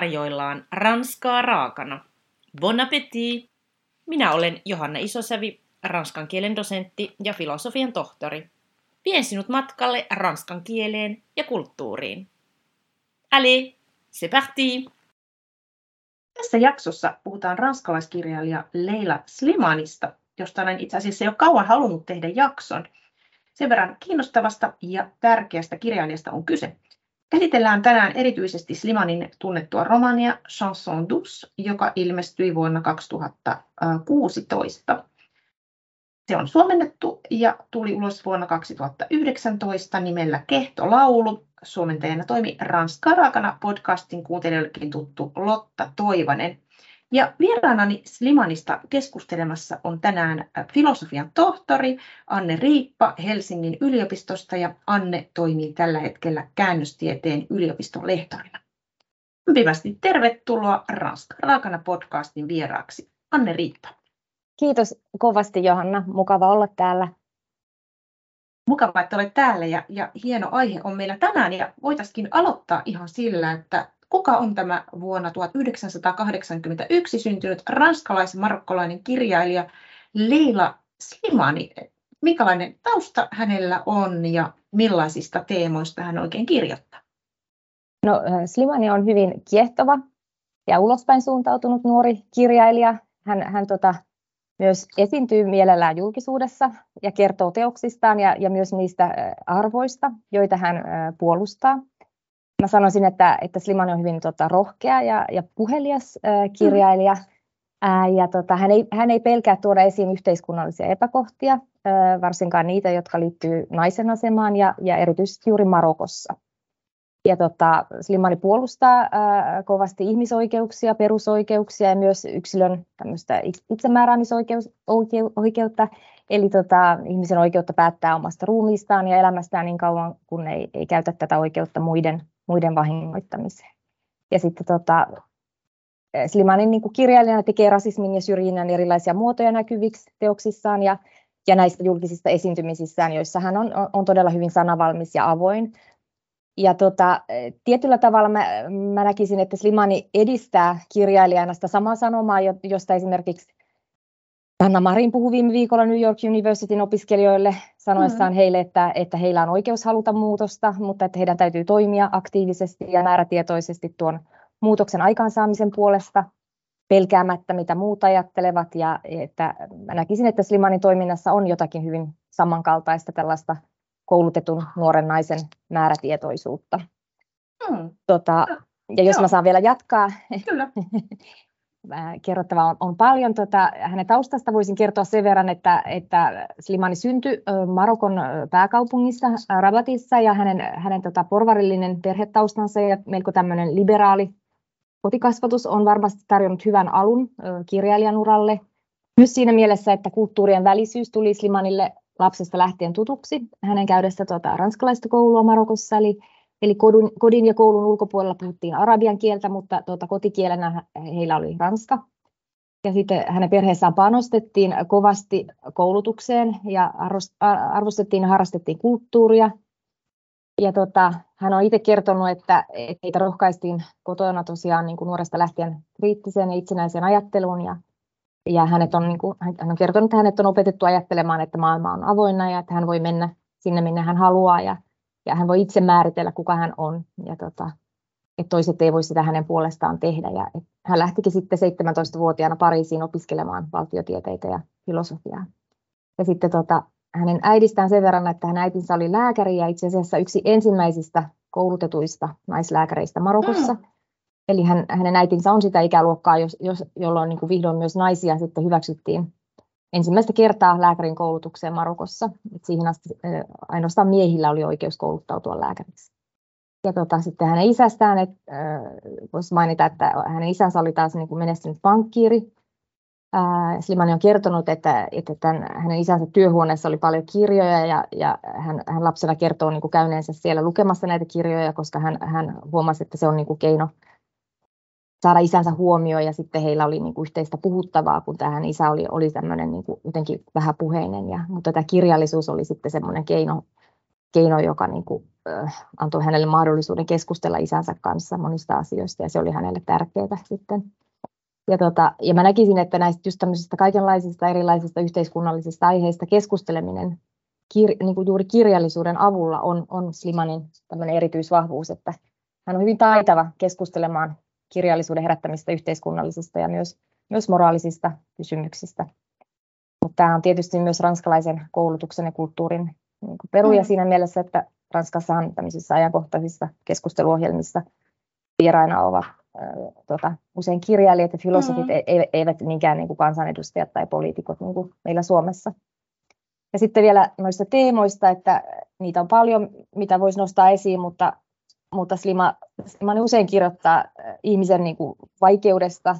tarjoillaan ranskaa raakana. Bon appétit! Minä olen Johanna Isosävi, ranskan kielen dosentti ja filosofian tohtori. Vien sinut matkalle ranskan kieleen ja kulttuuriin. Allez, c'est parti! Tässä jaksossa puhutaan ranskalaiskirjailija Leila Slimanista, josta olen itse asiassa jo kauan halunnut tehdä jakson. Sen verran kiinnostavasta ja tärkeästä kirjailijasta on kyse. Käsitellään tänään erityisesti Slimanin tunnettua romania Chanson douce, joka ilmestyi vuonna 2016. Se on suomennettu ja tuli ulos vuonna 2019 nimellä Kehtolaulu. Suomentajana toimi Ranska Raakana podcastin kuuntelijoillekin tuttu Lotta Toivanen. Ja vieraanani Slimanista keskustelemassa on tänään filosofian tohtori Anne Riippa Helsingin yliopistosta ja Anne toimii tällä hetkellä käännöstieteen yliopiston lehtorina. Lämpimästi tervetuloa Ranska Raakana podcastin vieraaksi Anne Riippa. Kiitos kovasti Johanna, mukava olla täällä. Mukava, että olet täällä ja, ja hieno aihe on meillä tänään ja voitaisiin aloittaa ihan sillä, että kuka on tämä vuonna 1981 syntynyt ranskalais-marokkolainen kirjailija Leila Slimani. Minkälainen tausta hänellä on ja millaisista teemoista hän oikein kirjoittaa? No, Slimani on hyvin kiehtova ja ulospäin suuntautunut nuori kirjailija. Hän, hän tota, myös esiintyy mielellään julkisuudessa ja kertoo teoksistaan ja, ja myös niistä arvoista, joita hän puolustaa. Mä sanoisin, että, että Slimani on hyvin tota, rohkea ja, ja puhelias äh, kirjailija. Äh, ja tota, hän, ei, hän ei pelkää tuoda esiin yhteiskunnallisia epäkohtia, äh, varsinkaan niitä, jotka liittyy naisen asemaan ja, ja erityisesti juuri Marokossa. Ja tota, Slimani puolustaa äh, kovasti ihmisoikeuksia, perusoikeuksia ja myös yksilön itsemääräämisoikeutta, eli tota, ihmisen oikeutta päättää omasta ruumiistaan ja elämästään niin kauan, kun ei, ei käytä tätä oikeutta muiden muiden vahingoittamiseen. Ja sitten tota, Slimanin niin kuin kirjailijana tekee rasismin ja syrjinnän erilaisia muotoja näkyviksi teoksissaan ja, ja näistä julkisista esiintymisissään, joissa hän on, on todella hyvin sanavalmis ja avoin. Ja tota, tietyllä tavalla mä, mä näkisin, että Slimani edistää kirjailijana sitä samaa sanomaa, josta esimerkiksi Anna Marin puhui viime viikolla New York Universityn opiskelijoille sanoessaan mm. heille, että, että heillä on oikeus haluta muutosta, mutta että heidän täytyy toimia aktiivisesti ja määrätietoisesti tuon muutoksen aikaansaamisen puolesta pelkäämättä, mitä muut ajattelevat. Ja että mä näkisin, että Slimanin toiminnassa on jotakin hyvin samankaltaista tällaista koulutetun nuoren naisen määrätietoisuutta. Mm. Tota, ja jos Joo. mä saan vielä jatkaa, Kyllä. kerrottavaa on, on paljon. Tota, hänen taustasta voisin kertoa sen verran, että, että Slimani syntyi Marokon pääkaupungissa Rabatissa ja hänen, hänen tota, porvarillinen perhetaustansa ja melko tämmöinen liberaali kotikasvatus on varmasti tarjonnut hyvän alun kirjailijan uralle. Myös siinä mielessä, että kulttuurien välisyys tuli Slimanille lapsesta lähtien tutuksi hänen käydessä tuota, ranskalaista koulua Marokossa, eli Eli kodin, kodin ja koulun ulkopuolella puhuttiin arabian kieltä, mutta tuota, kotikielenä heillä oli ranska. Ja sitten hänen perheessään panostettiin kovasti koulutukseen ja arvostettiin ja harrastettiin kulttuuria. Ja tota, hän on itse kertonut, että, että heitä rohkaistiin kotona tosiaan niin kuin nuoresta lähtien kriittiseen ja itsenäiseen ajatteluun. Ja, ja hänet on, niin kuin, hän on kertonut, että hänet on opetettu ajattelemaan, että maailma on avoinna ja että hän voi mennä sinne, minne hän haluaa. Ja, ja hän voi itse määritellä, kuka hän on, ja tota, että toiset ei voi sitä hänen puolestaan tehdä. Ja hän lähtikin sitten 17-vuotiaana Pariisiin opiskelemaan valtiotieteitä ja filosofiaa. Ja sitten tota, hänen äidistään sen verran, että hän äitinsä oli lääkäri ja itse asiassa yksi ensimmäisistä koulutetuista naislääkäreistä Marokossa. Mm. Eli hän, hänen äitinsä on sitä ikäluokkaa, jos, jos, jolloin niin kuin vihdoin myös naisia sitten hyväksyttiin ensimmäistä kertaa lääkärin koulutukseen Marokossa. Et siihen asti ainoastaan miehillä oli oikeus kouluttautua lääkäriksi. Ja tota, sitten hänen isästään, että äh, voisi mainita, että hänen isänsä oli taas niin kuin menestynyt pankkiiri. Äh, Slimani on kertonut, että, että tämän, hänen isänsä työhuoneessa oli paljon kirjoja ja, ja hän, hän lapsena kertoo niin kuin käyneensä siellä lukemassa näitä kirjoja, koska hän, hän huomasi, että se on niin kuin keino saada isänsä huomioon ja sitten heillä oli niin kuin yhteistä puhuttavaa, kun tähän isä oli, oli tämmöinen niin kuin jotenkin vähäpuheinen. Ja, mutta tämä kirjallisuus oli sitten semmoinen keino, keino joka niin kuin, antoi hänelle mahdollisuuden keskustella isänsä kanssa monista asioista ja se oli hänelle tärkeää sitten. Ja, tota, ja mä näkisin, että näistä just tämmöisistä kaikenlaisista erilaisista yhteiskunnallisista aiheista keskusteleminen kir, niin kuin juuri kirjallisuuden avulla on, on Slimanin tämmöinen erityisvahvuus, että hän on hyvin taitava keskustelemaan kirjallisuuden herättämistä yhteiskunnallisista ja myös, myös moraalisista kysymyksistä. Mutta tämä on tietysti myös ranskalaisen koulutuksen ja kulttuurin niin peruja mm. siinä mielessä, että Ranskassahan tämmöisissä ajankohtaisissa keskusteluohjelmissa vieraina ovat äh, tota, usein kirjailijat ja filosofit, mm. e-, eivät niinkään niin kuin kansanedustajat tai poliitikot niin kuin meillä Suomessa. Ja sitten vielä noista teemoista, että niitä on paljon, mitä voisi nostaa esiin, mutta, mutta Slima, Slima usein kirjoittaa ihmisen niin kuin vaikeudesta,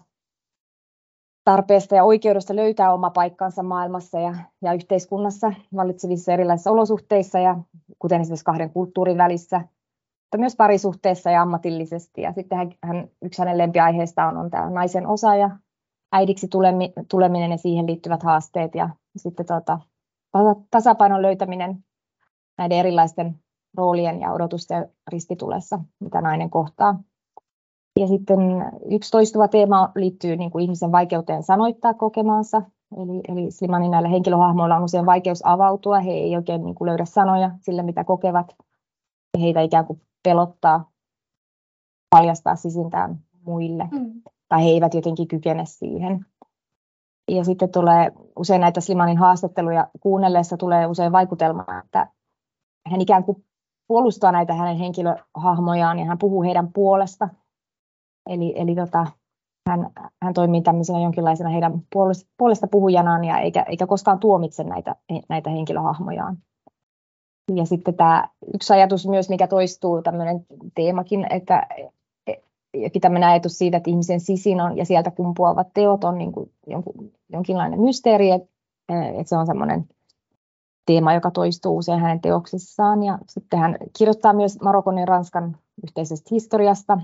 tarpeesta ja oikeudesta löytää oma paikkansa maailmassa ja, ja yhteiskunnassa vallitsevissa erilaisissa olosuhteissa, ja kuten esimerkiksi kahden kulttuurin välissä, mutta myös parisuhteessa ja ammatillisesti. Ja sitten hän, hän, yksi hänen lempiaiheista on, on tämä naisen osa ja äidiksi tuleminen ja siihen liittyvät haasteet ja sitten tota, tasapainon löytäminen näiden erilaisten roolien ja odotusten ristitulessa, mitä nainen kohtaa. Ja sitten yksi toistuva teema liittyy niin kuin ihmisen vaikeuteen sanoittaa kokemaansa. Eli, eli Slimanin näillä henkilöhahmoilla on usein vaikeus avautua. He ei oikein niin kuin löydä sanoja sille, mitä kokevat. Heitä ikään kuin pelottaa paljastaa sisintään muille. Mm. Tai he eivät jotenkin kykene siihen. Ja sitten tulee usein näitä Slimanin haastatteluja kuunnellessa tulee usein vaikutelma, että hän ikään kuin puolustaa näitä hänen henkilöhahmojaan ja hän puhuu heidän puolesta. Eli, eli tota, hän, hän toimii tämmöisenä jonkinlaisena heidän puolesta puhujanaan ja eikä, eikä koskaan tuomitse näitä, näitä henkilöhahmojaan. Ja sitten tämä yksi ajatus myös, mikä toistuu, tämmöinen teemakin, että jokin tämmöinen ajatus siitä, että ihmisen sisin on ja sieltä kumpuavat teot on niin kuin jonkun, jonkinlainen mysteeri, että se on semmoinen teema, joka toistuu usein hänen teoksissaan. Ja sitten hän kirjoittaa myös Marokon ja Ranskan yhteisestä historiasta.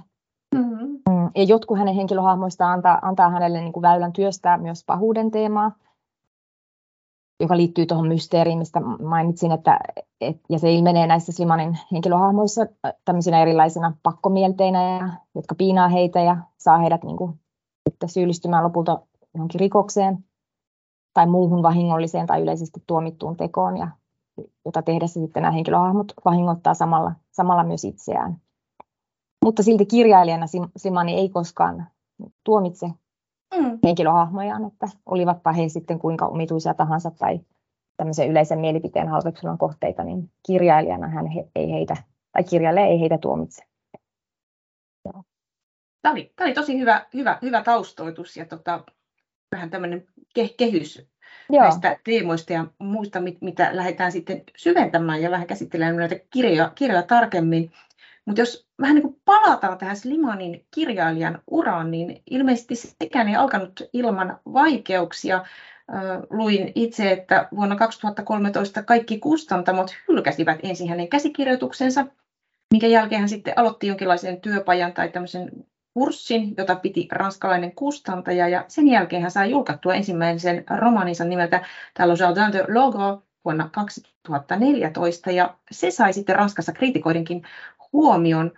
Mm-hmm. Mm, ja jotkut hänen henkilöhahmoistaan antaa, antaa hänelle niin kuin väylän työstää myös pahuuden teemaa joka liittyy tuohon mysteeriin, mistä mainitsin, että, et, ja se ilmenee näissä Slimanin henkilöhahmoissa tämmöisinä erilaisina pakkomielteinä, jotka piinaa heitä ja saa heidät niin kuin, että syyllistymään lopulta johonkin rikokseen tai muuhun vahingolliseen tai yleisesti tuomittuun tekoon, ja, jota tehdessä sitten nämä henkilöhahmot vahingoittaa samalla, samalla myös itseään. Mutta silti kirjailijana Simani ei koskaan tuomitse mm. henkilöhahmojaan, että olivatpa he sitten kuinka omituisia tahansa tai tämmöisen yleisen mielipiteen halveksunnan kohteita, niin kirjailijana hän he, ei heitä, tai kirjailija ei heitä tuomitse. Tämä oli, tämä oli tosi hyvä, hyvä, hyvä taustoitus ja tota, vähän tämmöinen ke, kehys Joo. näistä teemoista ja muista, mit, mitä lähdetään sitten syventämään ja vähän käsittelemään näitä kirjoja, kirjoja tarkemmin. Mutta jos vähän niin kuin palataan tähän Slimanin kirjailijan uraan, niin ilmeisesti sekään ei alkanut ilman vaikeuksia. Luin itse, että vuonna 2013 kaikki kustantamot hylkäsivät ensin hänen käsikirjoituksensa, minkä jälkeen hän sitten aloitti jonkinlaisen työpajan tai tämmöisen kurssin, jota piti ranskalainen kustantaja, ja sen jälkeen hän sai julkaittua ensimmäisen romaninsa nimeltä Talo Jardin de Logo vuonna 2014, ja se sai sitten Ranskassa kriitikoidenkin huomion.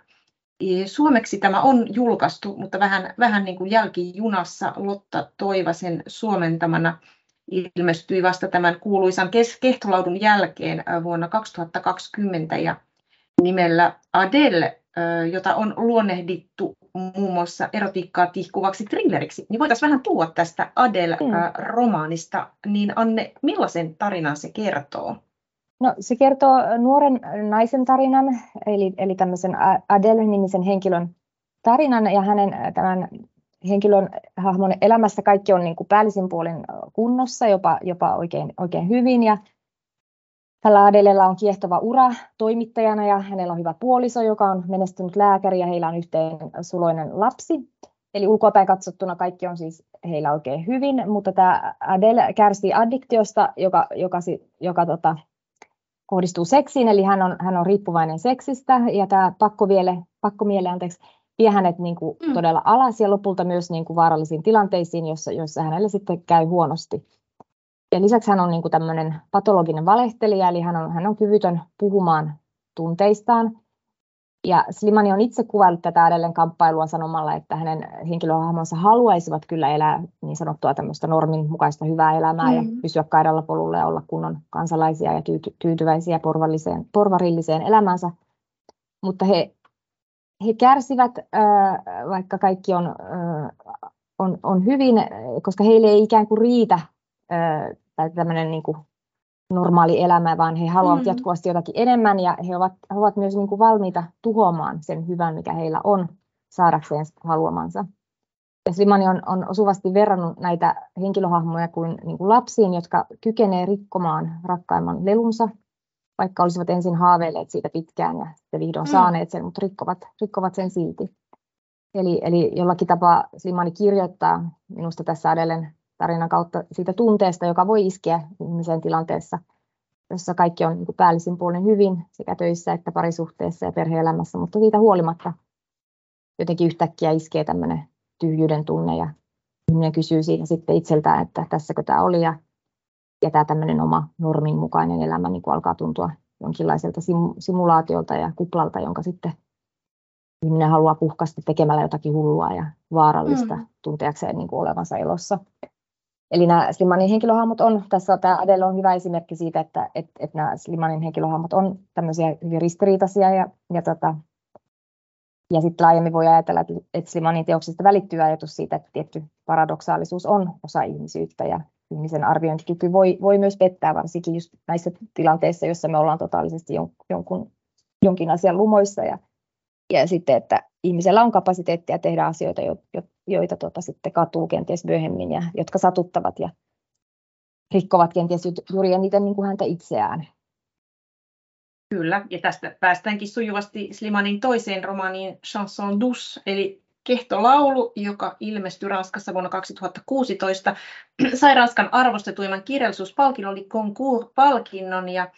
Suomeksi tämä on julkaistu, mutta vähän, vähän niin kuin jälkijunassa Lotta Toivasen suomentamana ilmestyi vasta tämän kuuluisan kehtolaudun jälkeen vuonna 2020 ja nimellä Adele, jota on luonnehdittu muun muassa erotiikkaa tihkuvaksi thrilleriksi, niin voitaisiin vähän puhua tästä Adele-romaanista. Niin Anne, millaisen tarinan se kertoo? No, se kertoo nuoren naisen tarinan, eli, eli tämmöisen Adele-nimisen henkilön tarinan ja hänen tämän henkilön hahmon elämässä kaikki on niin kuin päällisin puolin kunnossa, jopa, jopa oikein, oikein hyvin. Ja tällä Adelella on kiehtova ura toimittajana ja hänellä on hyvä puoliso, joka on menestynyt lääkäri ja heillä on yhteen suloinen lapsi. Eli ulkoapäin katsottuna kaikki on siis heillä oikein hyvin, mutta tämä Adele kärsii addiktiosta, joka, joka, joka tota, kohdistuu seksiin, eli hän on, hän on riippuvainen seksistä, ja tämä pakkomiele, pakkomiele anteeksi, vie hänet niin kuin mm. todella alas ja lopulta myös niin kuin vaarallisiin tilanteisiin, joissa, joissa hänelle sitten käy huonosti. Ja lisäksi hän on niin kuin tämmöinen patologinen valehtelija, eli hän on, hän on kyvytön puhumaan tunteistaan. Ja Slimani on itse kuvaillut tätä edelleen kamppailua sanomalla, että hänen henkilöhahmonsa haluaisivat kyllä elää niin sanottua tämmöistä normin mukaista hyvää elämää mm. ja pysyä kaidalla polulla ja olla kunnon kansalaisia ja tyyty- tyytyväisiä porvalliseen, porvarilliseen elämäänsä. Mutta he, he kärsivät, vaikka kaikki on, on, on hyvin, koska heille ei ikään kuin riitä tai tämmöinen niin kuin normaali elämä, vaan he haluavat mm. jatkuvasti jotakin enemmän ja he ovat, he ovat myös niin kuin valmiita tuhoamaan sen hyvän, mikä heillä on, saadakseen haluamansa. Ja Slimani on, on osuvasti verrannut näitä henkilöhahmoja kuin, niin kuin lapsiin, jotka kykenee rikkomaan rakkaimman lelunsa, vaikka olisivat ensin haaveilleet siitä pitkään ja sitten vihdoin mm. saaneet sen, mutta rikkovat, rikkovat sen silti. Eli, eli jollakin tapaa Slimani kirjoittaa minusta tässä edelleen tarinan kautta siitä tunteesta, joka voi iskeä ihmisen tilanteessa, jossa kaikki on niin päällisin puolin hyvin sekä töissä että parisuhteessa ja perheelämässä, mutta siitä huolimatta jotenkin yhtäkkiä iskee tämmöinen tyhjyyden tunne ja ihminen kysyy siinä sitten itseltään, että tässäkö tämä oli ja, ja tämä tämmöinen oma normin mukainen elämä niin kuin alkaa tuntua jonkinlaiselta simulaatiolta ja kuplalta, jonka sitten ihminen haluaa puhkasta tekemällä jotakin hullua ja vaarallista mm. tunteakseen niin kuin olevansa elossa. Eli nämä Slimanin henkilöhahmot on, tässä tämä Adele on hyvä esimerkki siitä, että, että, että nämä Slimanin henkilöhahmot on tämmöisiä hyvin ristiriitaisia ja, ja, tota, ja sitten laajemmin voi ajatella, että, että Slimanin teoksista välittyy ajatus siitä, että tietty paradoksaalisuus on osa ihmisyyttä ja ihmisen arviointikyky voi, voi myös pettää, varsinkin just näissä tilanteissa, joissa me ollaan totaalisesti jonkun, jonkin asian lumoissa ja, ja sitten, että ihmisellä on kapasiteettia tehdä asioita, jo, jo, joita tota, sitten katuu kenties myöhemmin ja jotka satuttavat ja rikkovat kenties juuri eniten niin kuin häntä itseään. Kyllä, ja tästä päästäänkin sujuvasti Slimanin toiseen romaaniin Chanson douce, eli kehtolaulu, joka ilmestyi Ranskassa vuonna 2016, sai Ranskan arvostetuimman kirjallisuuspalkinnon, eli Goncourt-palkinnon, ja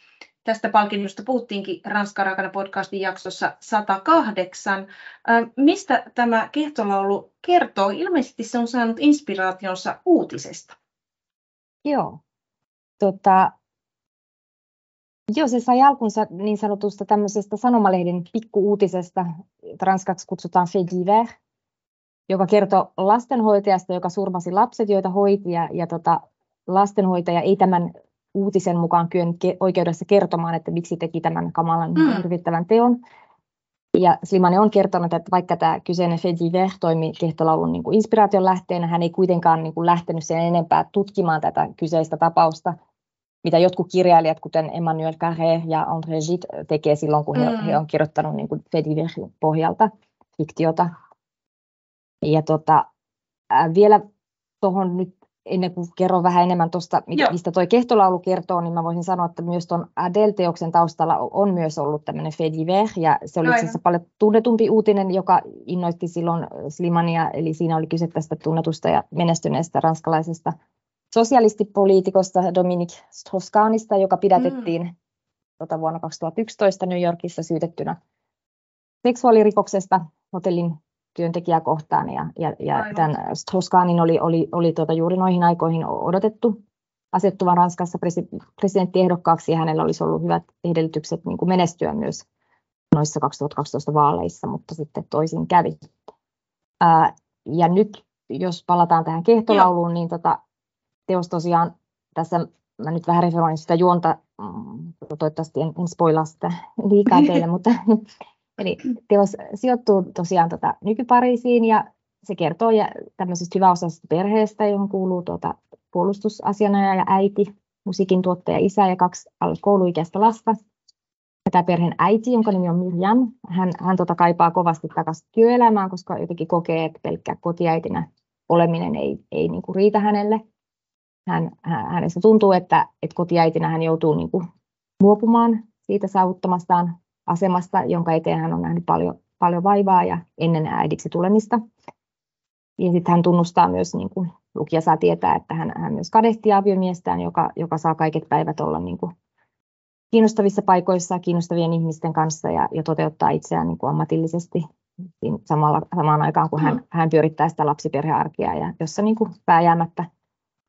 Tästä palkinnosta puhuttiinkin Ranska Rakana podcastin jaksossa 108. Mistä tämä kehtolaulu kertoo? Ilmeisesti se on saanut inspiraationsa uutisesta. Joo. Tota, joo, se sai alkunsa niin sanotusta tämmöisestä sanomalehden pikkuuutisesta, ranskaksi kutsutaan fait divers, joka kertoo lastenhoitajasta, joka surmasi lapset, joita hoiti, ja, ja tota, lastenhoitaja ei tämän uutisen mukaan kyennyt oikeudessa kertomaan, että miksi teki tämän kamalan mm. hirvittävän teon. Ja Slimani on kertonut, että vaikka tämä kyseinen Fediver toimi kehtolaulun niin kuin inspiraation lähteenä, hän ei kuitenkaan niin kuin lähtenyt sen enempää tutkimaan tätä kyseistä tapausta, mitä jotkut kirjailijat, kuten Emmanuel Carré ja André Gide, tekee silloin, kun mm. he, he on kirjoittanut niin kuin Fediverin pohjalta fiktiota. Ja tota, vielä tuohon nyt ennen kuin kerron vähän enemmän tuosta, mistä tuo kehtolaulu kertoo, niin mä voisin sanoa, että myös tuon Adele-teoksen taustalla on myös ollut tämmöinen Fediver, ja se oli itse asiassa paljon tunnetumpi uutinen, joka innoitti silloin Slimania, eli siinä oli kyse tästä tunnetusta ja menestyneestä ranskalaisesta sosialistipoliitikosta Dominique Strauss-Kahnista, joka pidätettiin mm. tota, vuonna 2011 New Yorkissa syytettynä seksuaalirikoksesta hotellin työntekijää kohtaan ja, ja, ja tämän Strauss-Kahnin oli, oli, oli tuota juuri noihin aikoihin odotettu asettuvan Ranskassa presidenttiehdokkaaksi ja hänellä olisi ollut hyvät edellytykset niin kuin menestyä myös noissa 2012 vaaleissa, mutta sitten toisin kävi. Ää, ja nyt jos palataan tähän kehtolauluun, Joo. niin tota, teos tosiaan tässä mä nyt vähän referoin sitä juonta, mm, toivottavasti en, en spoilaa sitä liikaa teille, mutta Eli teos sijoittuu tosiaan tota nykypariisiin ja se kertoo tämmöisestä hyväosaisesta perheestä, johon kuuluu tuota puolustusasianajaja ja äiti, musiikin tuottaja isä ja kaksi kouluikäistä lasta. Ja tämä perheen äiti, jonka nimi on Mirjam, hän, hän tota kaipaa kovasti takaisin työelämään, koska jotenkin kokee, että pelkkä kotiäitinä oleminen ei, ei niin kuin riitä hänelle. Hän, hänestä tuntuu, että, että kotiäitinä hän joutuu niin kuin luopumaan siitä saavuttamastaan asemasta, jonka eteen hän on nähnyt paljon, paljon vaivaa ja ennen äidiksi tulemista. Ja sitten hän tunnustaa myös, niin kuin lukija saa tietää, että hän, hän myös kadehtii aviomiestään, joka, joka saa kaiket päivät olla niin kuin kiinnostavissa paikoissa kiinnostavien ihmisten kanssa ja, ja toteuttaa itseään niin kuin ammatillisesti samalla, samaan aikaan, kun hän, hän pyörittää sitä lapsiperhearkia, ja jossa niin kuin pääjäämättä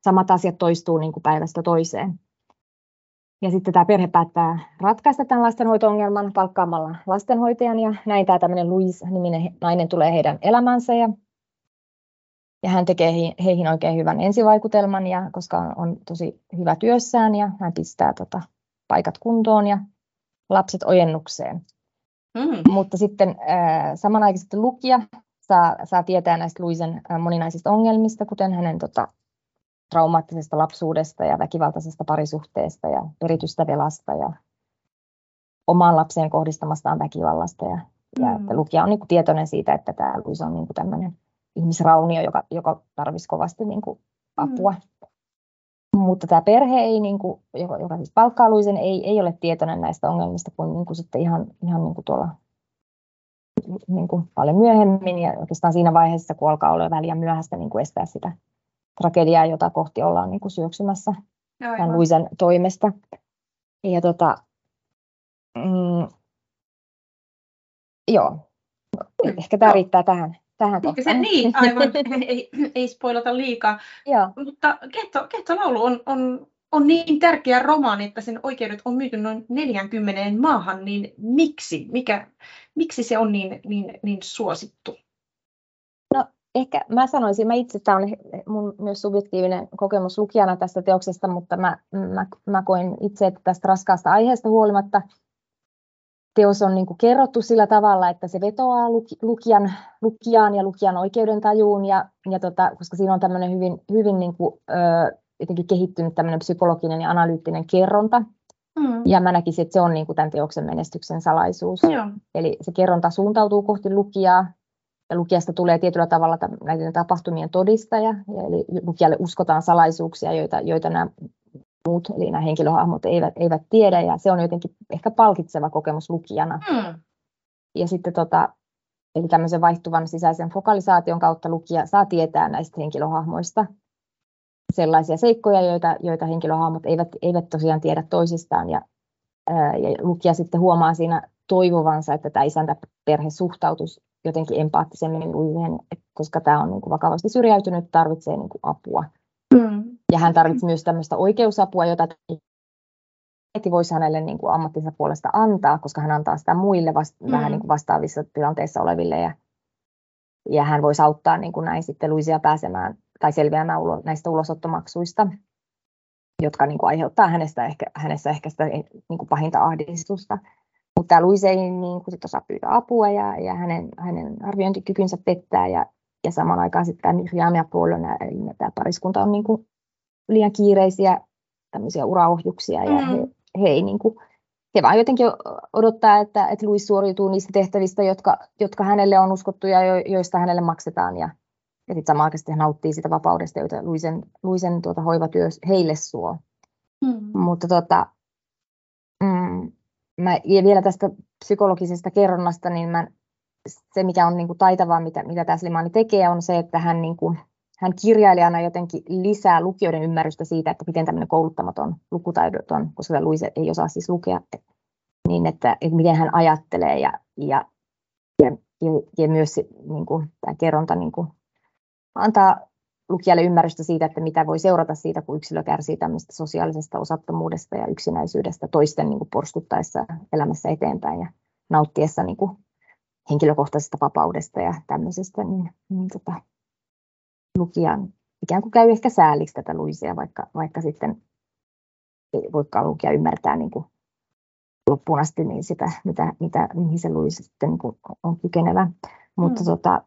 samat asiat toistuu niin kuin päivästä toiseen. Ja sitten tämä perhe päättää ratkaista tämän lastenhoito-ongelman palkkaamalla lastenhoitajan ja näin tämä tämmöinen Louise-niminen nainen tulee heidän elämänsä ja, ja hän tekee heihin oikein hyvän ensivaikutelman, ja, koska on tosi hyvä työssään ja hän pistää tota, paikat kuntoon ja lapset ojennukseen. Mm. Mutta sitten äh, samanaikaisesti lukija saa, saa tietää näistä Luisen äh, moninaisista ongelmista, kuten hänen tota, traumaattisesta lapsuudesta ja väkivaltaisesta parisuhteesta ja peritystä velasta ja omaan lapseen kohdistamastaan väkivallasta. Ja, mm. ja että lukija on niin kuin tietoinen siitä, että tämä Luis on niin kuin tämmöinen ihmisraunio, joka, joka tarvitsisi kovasti niin kuin apua. Mm. Mutta tämä perhe, ei, niin kuin, joka, joka siis palkkaa Luisen, ei, ei ole tietoinen näistä ongelmista kuin, niin kuin sitten ihan, ihan niin kuin tuolla niin kuin paljon myöhemmin ja oikeastaan siinä vaiheessa, kun alkaa olla väliä myöhäistä niin kuin estää sitä tragediaa, jota kohti ollaan niin kuin syöksymässä tämän Luisen toimesta. Ja tota, mm, joo, mm. ehkä tämä riittää tähän. tähän se, niin, aivan. ei, ei spoilata liikaa. Joo. Mutta Kehto, Kehto-laulu on, on, on niin tärkeä romaani, että sen oikeudet on myyty noin 40 maahan, niin miksi? Mikä, miksi se on niin, niin, niin suosittu? Ehkä mä sanoisin, mä itse, tämä on mun myös subjektiivinen kokemus lukijana tästä teoksesta, mutta mä, mä, mä koin itse, että tästä raskaasta aiheesta huolimatta teos on niin kuin kerrottu sillä tavalla, että se vetoaa lukijan, lukijaan ja lukijan oikeudentajuun, ja, ja tota, koska siinä on tämmöinen hyvin, hyvin niin kuin, ö, jotenkin kehittynyt tämmöinen psykologinen ja analyyttinen kerronta, mm. ja mä näkisin, että se on niin kuin tämän teoksen menestyksen salaisuus. Joo. Eli se kerronta suuntautuu kohti lukijaa, ja lukijasta tulee tietyllä tavalla näiden tapahtumien todistaja, eli lukijalle uskotaan salaisuuksia, joita, joita nämä muut, eli nämä henkilöhahmot eivät, eivät tiedä, ja se on jotenkin ehkä palkitseva kokemus lukijana. Hmm. Ja sitten tota, eli tämmöisen vaihtuvan sisäisen fokalisaation kautta lukija saa tietää näistä henkilöhahmoista sellaisia seikkoja, joita, joita henkilöhahmot eivät, eivät tosiaan tiedä toisistaan, ja, ää, ja lukija sitten huomaa siinä toivovansa, että tämä isäntäperhe suhtautuisi jotenkin empaattisemmin Luiseen, koska tämä on niin kuin vakavasti syrjäytynyt, tarvitsee niin kuin apua. Mm. Ja hän tarvitsee myös tämmöistä oikeusapua, jota äiti voisi hänelle niin kuin ammattinsa puolesta antaa, koska hän antaa sitä muille vasta- mm. vähän niin kuin vastaavissa tilanteissa oleville. Ja, ja hän voisi auttaa niin kuin näin sitten Luisia pääsemään tai selviämään ulo, näistä ulosottomaksuista, jotka niin kuin aiheuttaa hänestä ehkä, hänessä ehkä sitä niin kuin pahinta ahdistusta. Mutta tämä Luis ei niin kuin sit osaa pyytää apua ja, ja hänen, hänen arviointikykynsä pettää ja, ja samaan aikaan sitten tämä ja Paul, eli tämä pariskunta on niin kuin liian kiireisiä tämmöisiä uraohjuksia ja he, he, ei niin kuin, he vaan jotenkin odottaa, että, että Luis suoriutuu niistä tehtävistä, jotka, jotka hänelle on uskottu ja jo, joista hänelle maksetaan ja, ja sitten samaan aikaan nauttii sitä vapaudesta, jota Luisen, Luisen tuota hoivatyö heille suo. Hmm. Mutta tota, mm, mä, ja vielä tästä psykologisesta kerronnasta, niin mä, se mikä on niin kuin taitavaa, mitä, mitä tämä Slimani tekee, on se, että hän, niin kuin, hän kirjailijana jotenkin lisää lukijoiden ymmärrystä siitä, että miten tämmöinen kouluttamaton lukutaidoton, koska Luise ei osaa siis lukea, niin että, että miten hän ajattelee ja, ja, ja, ja, myös niin kuin, tämä kerronta niin kuin, antaa lukijalle ymmärrystä siitä, että mitä voi seurata siitä, kun yksilö kärsii tämmöistä sosiaalisesta osattomuudesta ja yksinäisyydestä toisten niin kuin porskuttaessa elämässä eteenpäin ja nauttiessa niin kuin henkilökohtaisesta vapaudesta ja tämmöisestä, niin, niin tota, lukijan ikään kuin käy ehkä sääliksi tätä Luisia, vaikka, vaikka sitten ei voikaan lukija ymmärtää niin kuin loppuun asti niin sitä, mitä, mitä, mihin se Luisi sitten niin kuin on kykenevä. Mutta mm. tota,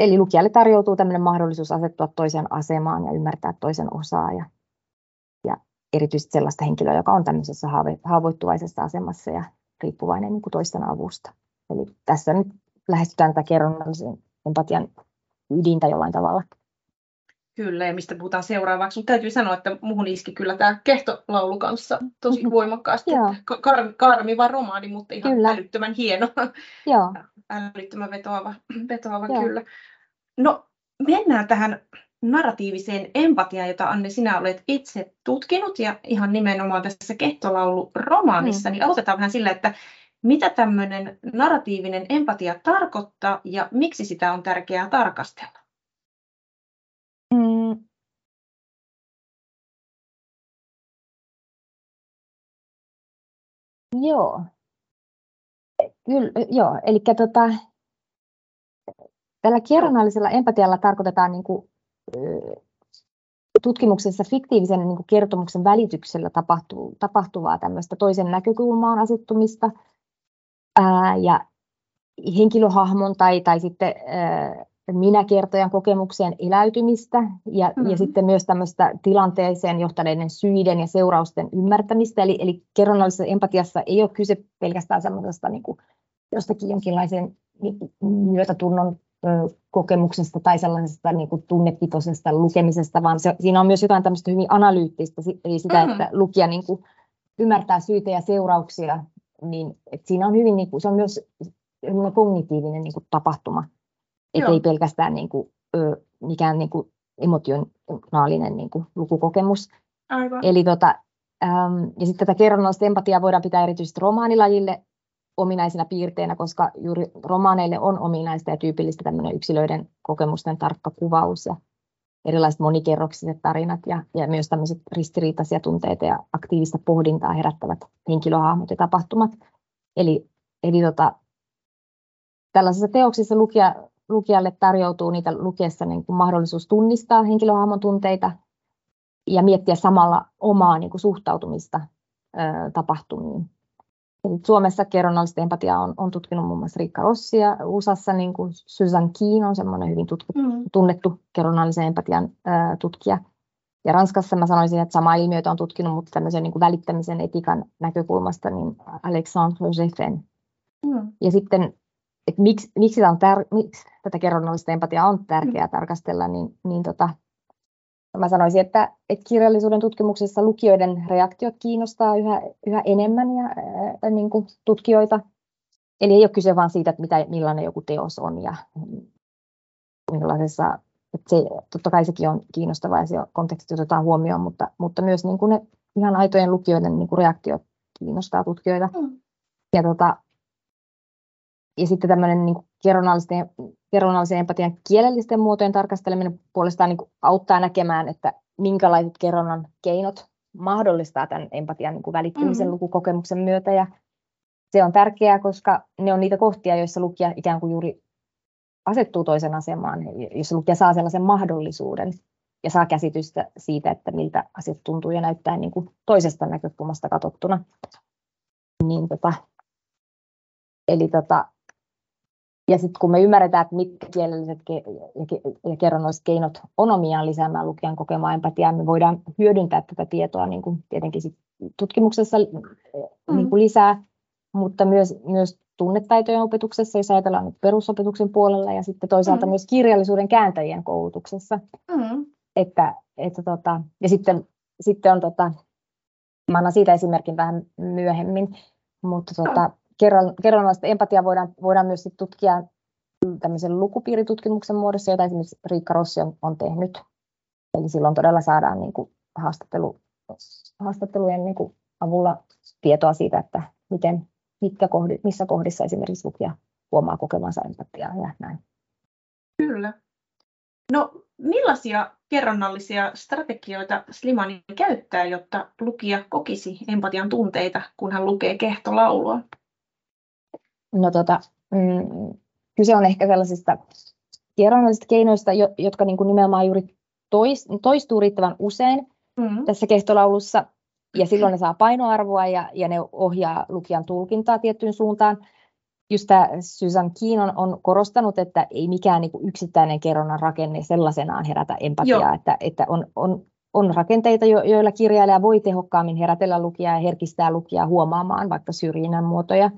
Eli lukijalle tarjoutuu tämmöinen mahdollisuus asettua toisen asemaan ja ymmärtää toisen osaa ja, ja erityisesti sellaista henkilöä, joka on tämmöisessä haavoittuvaisessa asemassa ja riippuvainen niin kuin toisten avusta. Eli tässä nyt lähestytään tätä kerronnallisen empatian ydintä jollain tavalla. Kyllä, ja mistä puhutaan seuraavaksi. Mutta täytyy sanoa, että muuhun iski kyllä tämä kehtolaulu kanssa tosi voimakkaasti. Kar- karmiva romaani, mutta ihan kyllä. älyttömän hieno. Joo. Älyttömän vetoava, vetoava Joo. kyllä. No mennään tähän narratiiviseen empatiaan, jota Anne sinä olet itse tutkinut ja ihan nimenomaan tässä kehtolaulu-romaanissa, mm. niin aloitetaan vähän sillä, että mitä tämmöinen narratiivinen empatia tarkoittaa ja miksi sitä on tärkeää tarkastella? Mm. Joo. Kyllä, joo. Eli tota, tällä kerronnallisella empatialla tarkoitetaan niin kuin, tutkimuksessa fiktiivisen niin kuin kertomuksen välityksellä tapahtuu, tapahtuvaa tämmöistä toisen näkökulmaan asettumista ää, ja henkilöhahmon tai, tai sitten ää, minäkertojan kokemukseen eläytymistä ja, mm-hmm. ja sitten myös tämmöistä tilanteeseen johtaneiden syiden ja seurausten ymmärtämistä. Eli, eli kerronnallisessa empatiassa ei ole kyse pelkästään semmoisesta niin kuin jostakin jonkinlaisen myötätunnon kokemuksesta tai sellaisesta niin kuin tunnepitoisesta lukemisesta, vaan se, siinä on myös jotain tämmöistä hyvin analyyttistä, eli sitä, mm-hmm. että lukija niin kuin ymmärtää syitä ja seurauksia, niin että siinä on hyvin, niin kuin, se on myös kognitiivinen niin kuin tapahtuma, että ei pelkästään niin kuin, mikään niin kuin emotionaalinen niin kuin lukukokemus. Aivan. Eli tota, äm, ja sitten tätä kerronnallista empatiaa voidaan pitää erityisesti romaanilajille ominaisena piirteinä, koska juuri romaaneille on ominaista ja tyypillistä tämmöinen yksilöiden kokemusten tarkka kuvaus ja erilaiset monikerroksiset tarinat ja, ja myös tämmöiset ristiriitaisia tunteita ja aktiivista pohdintaa herättävät henkilöhahmot ja tapahtumat. Eli, eli tota, tällaisissa teoksissa lukija, lukijalle tarjoutuu niitä lukiessa niin kuin mahdollisuus tunnistaa henkilöhahmon tunteita ja miettiä samalla omaa niin kuin suhtautumista ö, tapahtumiin. Suomessa kerronnallista empatiaa on, on tutkinut muun muassa Riikka Rossi ja USAssa niin kuin Susan Keen on semmoinen hyvin tutku, mm. tunnettu kerronnallisen empatian ää, tutkija. Ja Ranskassa mä sanoisin, että sama ilmiötä on tutkinut, mutta tämmöisen niin kuin välittämisen etikan näkökulmasta, niin Alexandre Jeffen. Mm. Ja sitten, että miksi, miksi, on tär, miksi tätä kerronnallista empatiaa on tärkeää mm. tarkastella, niin, niin tota, Mä sanoisin, että, että kirjallisuuden tutkimuksessa lukijoiden reaktiot kiinnostaa yhä, yhä enemmän ja, ää, niin kuin tutkijoita. Eli ei ole kyse vain siitä, että mitä, millainen joku teos on ja millaisessa, että se, totta kai sekin on kiinnostavaa ja se konteksti otetaan huomioon, mutta, mutta myös niin kuin ne ihan aitojen lukijoiden niin kuin reaktiot kiinnostaa tutkijoita. Mm. Ja, tota, ja sitten tämmöinen niin kerronnallisten kerronnallisen empatian kielellisten muotojen tarkasteleminen puolestaan niin auttaa näkemään, että minkälaiset kerronnan keinot mahdollistaa tämän empatian niin välittymisen mm-hmm. lukukokemuksen myötä. Ja se on tärkeää, koska ne on niitä kohtia, joissa lukija ikään kuin juuri asettuu toisen asemaan, jos lukija saa sellaisen mahdollisuuden ja saa käsitystä siitä, että miltä asiat tuntuu ja näyttää niin kuin toisesta näkökulmasta katsottuna. Niin tota, eli tota, ja sitten kun me ymmärretään, että mitkä kielelliset ja kerronnolliset keinot on omiaan lisäämään lukijan kokemaa empatiaa, me voidaan hyödyntää tätä tietoa niin kuin tietenkin sit tutkimuksessa mm. niin kuin lisää, mutta myös, myös tunnetaitojen opetuksessa, jos ajatellaan nyt perusopetuksen puolella, ja sitten toisaalta mm. myös kirjallisuuden kääntäjien koulutuksessa. Mm. Että, että tota, ja sitten, sitten on, tota, mä annan siitä esimerkin vähän myöhemmin, mutta tota, kerronnallista empatiaa voidaan, voidaan myös sit tutkia tämmöisen lukupiiritutkimuksen muodossa, jota esimerkiksi Riikka Rossi on, on tehnyt. Eli silloin todella saadaan niin kuin haastattelu, haastattelujen niin kuin avulla tietoa siitä, että miten, mitkä kohdi, missä kohdissa esimerkiksi lukija huomaa kokevansa empatiaa ja näin. Kyllä. No millaisia kerronnallisia strategioita Slimani käyttää, jotta lukija kokisi empatian tunteita, kun hän lukee kehtolaulua? No tota, mm, kyse on ehkä sellaisista kerronnallisista keinoista, jotka niin kuin nimenomaan juuri tois, toistuu riittävän usein mm-hmm. tässä kehtolaulussa, ja silloin ne saa painoarvoa ja, ja ne ohjaa lukijan tulkintaa tiettyyn suuntaan. Just tämä Susan Keen on, on korostanut, että ei mikään niin kuin yksittäinen kerronnan rakenne sellaisenaan herätä empatiaa, että, että on, on, on rakenteita, jo, joilla kirjailija voi tehokkaammin herätellä lukijaa ja herkistää lukijaa huomaamaan vaikka syrjinnän muotoja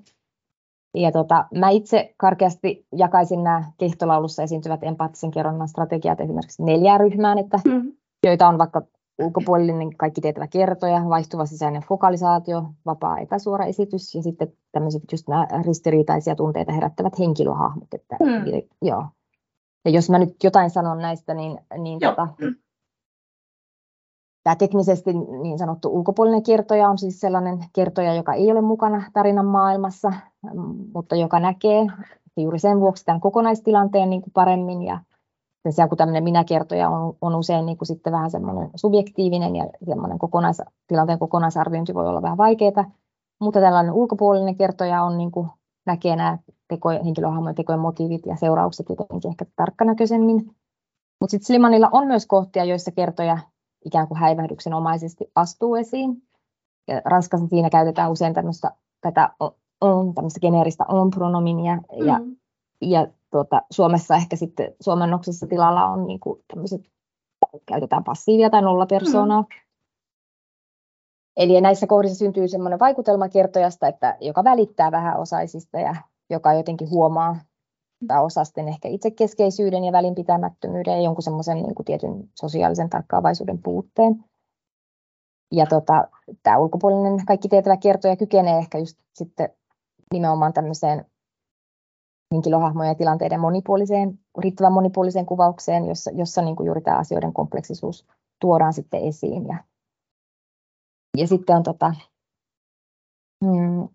ja tota, mä itse karkeasti jakaisin nämä kehtolaulussa esiintyvät empaattisen kerronnan strategiat esimerkiksi neljään ryhmään, että, mm. joita on vaikka ulkopuolinen kaikki tietävä kertoja, vaihtuva sisäinen fokalisaatio, vapaa epäsuora esitys ja sitten tämmöiset just nämä ristiriitaisia tunteita herättävät henkilöhahmot. Että, mm. joo. Ja jos mä nyt jotain sanon näistä, niin, niin tota, Tämä teknisesti niin sanottu ulkopuolinen kertoja on siis sellainen kertoja, joka ei ole mukana tarinan maailmassa, mutta joka näkee juuri sen vuoksi tämän kokonaistilanteen niin kuin paremmin. Ja sen sijaan kun tämmöinen minäkertoja on, on usein niin kuin sitten vähän semmoinen subjektiivinen ja semmoinen kokonais, tilanteen kokonaisarviointi voi olla vähän vaikeaa, mutta tällainen ulkopuolinen kertoja on niin kuin, näkee nämä teko, henkilöhahmojen tekojen motiivit ja seuraukset jotenkin ehkä tarkkanäköisemmin. Mutta sitten Slimanilla on myös kohtia, joissa kertoja ikään kuin häivähdyksenomaisesti astuu esiin. Ja Ranskassa siinä käytetään usein tämmöistä, tätä on, tämmöistä geneeristä on-pronominia, mm. ja, ja tuota, Suomessa ehkä sitten suomennoksessa tilalla on niin kuin tämmöiset, käytetään passiivia tai nollapersoonaa. Mm. Eli näissä kohdissa syntyy semmoinen vaikutelma kertojasta, että joka välittää vähän osaisista ja joka jotenkin huomaa osasten ehkä itsekeskeisyyden ja välinpitämättömyyden ja jonkun semmoisen niin tietyn sosiaalisen tarkkaavaisuuden puutteen. Ja tota, tämä ulkopuolinen kaikki tietävä kertoja kykenee ehkä just sitten nimenomaan tämmöiseen henkilöhahmojen ja tilanteiden monipuoliseen, riittävän monipuoliseen kuvaukseen, jossa, jossa niin kuin juuri tämä asioiden kompleksisuus tuodaan sitten esiin. Ja, ja sitten on tota, mm,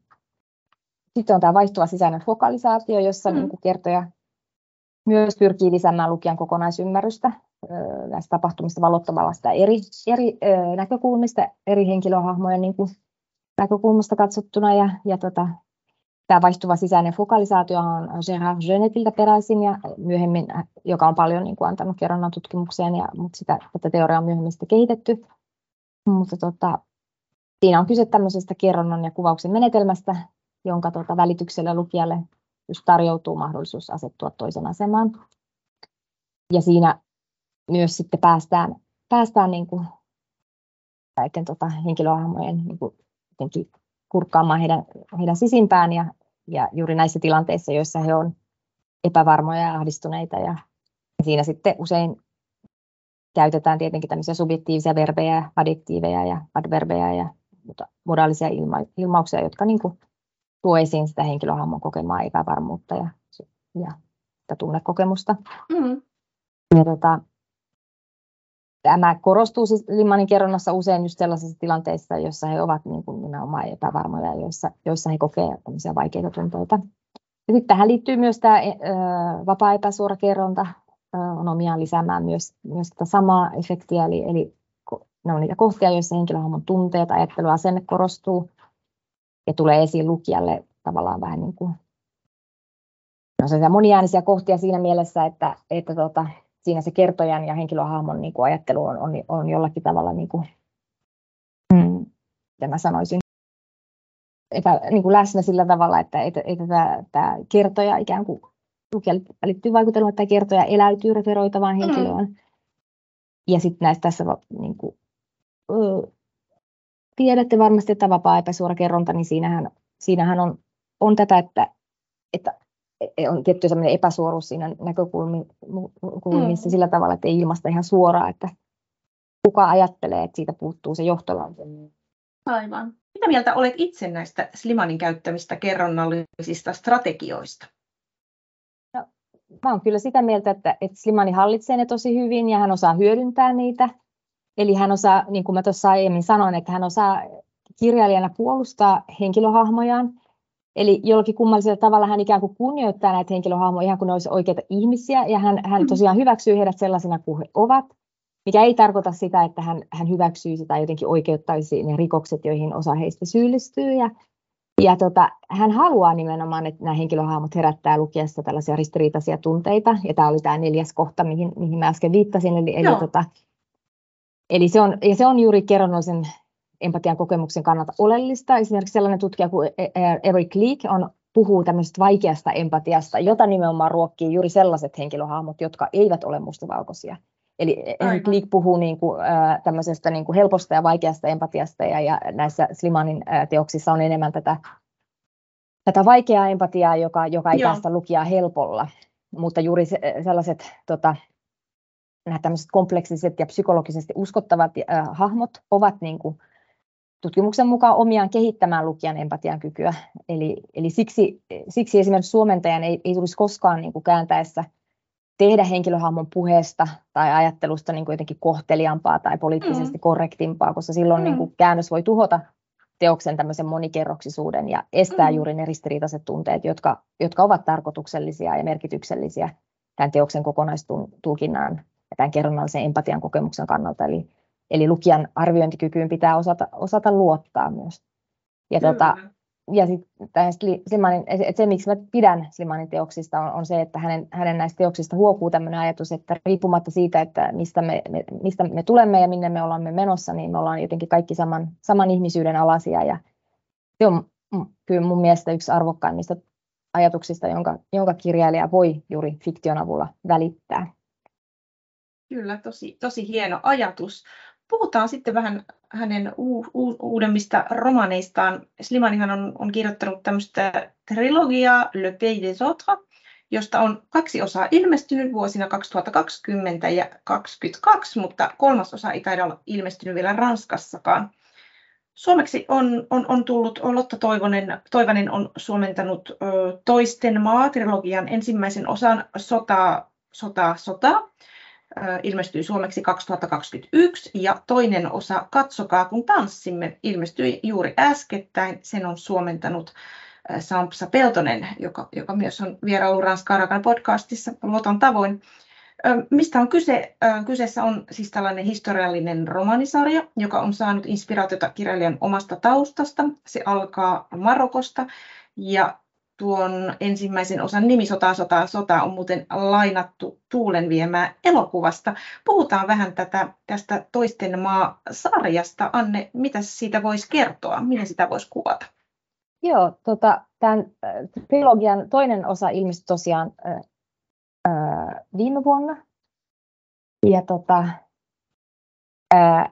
sitten on tämä vaihtuva sisäinen fokalisaatio, jossa mm. niin kuin kertoja myös pyrkii lisäämään lukijan kokonaisymmärrystä näistä tapahtumista valottamalla sitä eri, eri näkökulmista, eri henkilöhahmojen niin kuin näkökulmasta katsottuna. Ja, ja tota, tämä vaihtuva sisäinen fokalisaatio on Gérard Genetiltä peräisin, ja myöhemmin, joka on paljon niin kuin, antanut kerronnan tutkimukseen, ja, mutta sitä, tätä teoriaa on myöhemmin sitten kehitetty. Mutta tota, siinä on kyse tämmöisestä kerronnan ja kuvauksen menetelmästä, jonka tuota, välityksellä lukijalle just tarjoutuu mahdollisuus asettua toisen asemaan. Ja siinä myös sitten päästään, päästään niin kuin näiden tota, henkilöhahmojen niin kuin, kurkkaamaan heidän, heidän sisimpään ja, ja juuri näissä tilanteissa, joissa he on epävarmoja ja ahdistuneita. Ja, siinä sitten usein käytetään tietenkin tämmöisiä subjektiivisia verbejä, adjektiiveja ja adverbeja ja modaalisia ilma, ilmauksia, jotka niin kuin tuo esiin sitä henkilöhahmon kokemaa epävarmuutta ja, ja sitä tunnekokemusta. Mm-hmm. Ja tota, tämä korostuu siis Limmanin kerronnassa usein just sellaisissa tilanteissa, joissa he ovat niin kuin nimenomaan epävarmoja, joissa, joissa he kokevat vaikeita tunteita. Ja sitten tähän liittyy myös tämä vapaa epäsuora kerronta, on omiaan lisäämään myös, myös tätä samaa efektiä, eli, eli ne on niitä kohtia, joissa henkilöhahmon tunteet, ajattelu ja asenne korostuu, ja tulee esiin lukijalle tavallaan vähän niin kuin no moniäänisiä kohtia siinä mielessä, että, että tota, siinä se kertojan ja henkilöhahmon niin kuin ajattelu on, on, on jollakin tavalla, niin kuin, mm, mitä mä sanoisin, epä, niin kuin läsnä sillä tavalla, että, että, että tämä, tämä kertoja ikään kuin lukijalle välittyy vaikutelma, että kertoja eläytyy referoitavaan mm. henkilöön. Mm. Ja sitten näistä tässä niin kuin, tiedätte varmasti, että vapaa epäsuora kerronta, niin siinähän, siinähän on, on tätä, että, että on tietty sellainen epäsuoruus siinä näkökulmissa mm. sillä tavalla, että ei ilmasta ihan suoraan, että kuka ajattelee, että siitä puuttuu se johtolause. Aivan. Mitä mieltä olet itse näistä Slimanin käyttämistä kerronnallisista strategioista? No, mä olen kyllä sitä mieltä, että, että Slimani hallitsee ne tosi hyvin ja hän osaa hyödyntää niitä. Eli hän osaa, niin kuin mä tuossa aiemmin sanoin, että hän osaa kirjailijana puolustaa henkilöhahmojaan. Eli jollakin kummallisella tavalla hän ikään kuin kunnioittaa näitä henkilöhahmoja ihan kuin ne olisivat oikeita ihmisiä, ja hän, hän mm. tosiaan hyväksyy heidät sellaisina kuin he ovat, mikä ei tarkoita sitä, että hän, hän hyväksyisi tai jotenkin oikeuttaisi ne rikokset, joihin osa heistä syyllistyy. Ja, ja tota, hän haluaa nimenomaan, että nämä henkilöhahmot herättää lukiessa tällaisia ristiriitaisia tunteita, ja tämä oli tämä neljäs kohta, mihin, mihin mä äsken viittasin, eli, eli tota, Eli se on, ja se on juuri kerronnollisen empatian kokemuksen kannalta oleellista. Esimerkiksi sellainen tutkija kuin e- e- Eric Leak on, puhuu tämmöisestä vaikeasta empatiasta, jota nimenomaan ruokkii juuri sellaiset henkilöhahmot, jotka eivät ole mustavalkoisia. Eli Eric Leak puhuu niin kuin, äh, tämmöisestä niin kuin helposta ja vaikeasta empatiasta, ja, ja näissä Slimanin äh, teoksissa on enemmän tätä, tätä vaikeaa empatiaa, joka, joka ei Joo. päästä lukijaa helpolla. Mutta juuri se, sellaiset tota, nämä tämmöiset kompleksiset ja psykologisesti uskottavat äh, hahmot ovat niin kuin tutkimuksen mukaan omiaan kehittämään lukijan empatian kykyä. Eli, eli siksi, siksi esimerkiksi suomentajan ei, ei tulisi koskaan niin kuin kääntäessä tehdä henkilöhahmon puheesta tai ajattelusta niin kuin jotenkin kohteliampaa tai poliittisesti mm. korrektimpaa, koska silloin mm. niin kuin käännös voi tuhota teoksen tämmöisen monikerroksisuuden ja estää mm. juuri ne ristiriitaiset tunteet, jotka, jotka ovat tarkoituksellisia ja merkityksellisiä tämän teoksen kokonaistulkinnan tämän kerronnallisen empatian kokemuksen kannalta. Eli, eli lukijan arviointikykyyn pitää osata, osata luottaa myös. Ja, tota, ja sit, Slimanin, et se, miksi mä pidän Slimanin teoksista, on, on se, että hänen, hänen näistä teoksista huokuu tämmöinen ajatus, että riippumatta siitä, että mistä me, me, mistä me tulemme ja minne me olemme menossa, niin me ollaan jotenkin kaikki saman, saman ihmisyyden alasia. Ja se on kyllä mun mielestä yksi arvokkaimmista ajatuksista, jonka, jonka kirjailija voi juuri fiktion avulla välittää. Kyllä, tosi, tosi hieno ajatus. Puhutaan sitten vähän hänen u, u, uudemmista romaneistaan. Slimanihan on, on kirjoittanut tämmöistä trilogiaa Le Pays des Autres, josta on kaksi osaa ilmestynyt vuosina 2020 ja 2022, mutta kolmas osa ei taida olla ilmestynyt vielä Ranskassakaan. Suomeksi on, on, on tullut, Lotta Toivonen, Toivonen on suomentanut ö, Toisten maa-trilogian ensimmäisen osan Sota, Sota, Sota, ilmestyi suomeksi 2021 ja toinen osa Katsokaa kun tanssimme ilmestyi juuri äskettäin. Sen on suomentanut Sampsa Peltonen, joka, joka myös on vierailu Ranskarakan podcastissa Lotan tavoin. Mistä on kyse? Kyseessä on siis tällainen historiallinen romanisarja, joka on saanut inspiraatiota kirjailijan omasta taustasta. Se alkaa Marokosta ja tuon ensimmäisen osan nimi Sota, sota, sota on muuten lainattu Tuulen viemää elokuvasta. Puhutaan vähän tätä, tästä Toisten maa-sarjasta. Anne, mitä siitä voisi kertoa? Miten sitä voisi kuvata? Joo, tota, tämän trilogian toinen osa ilmestyi tosiaan viime vuonna. Ja tota, ää,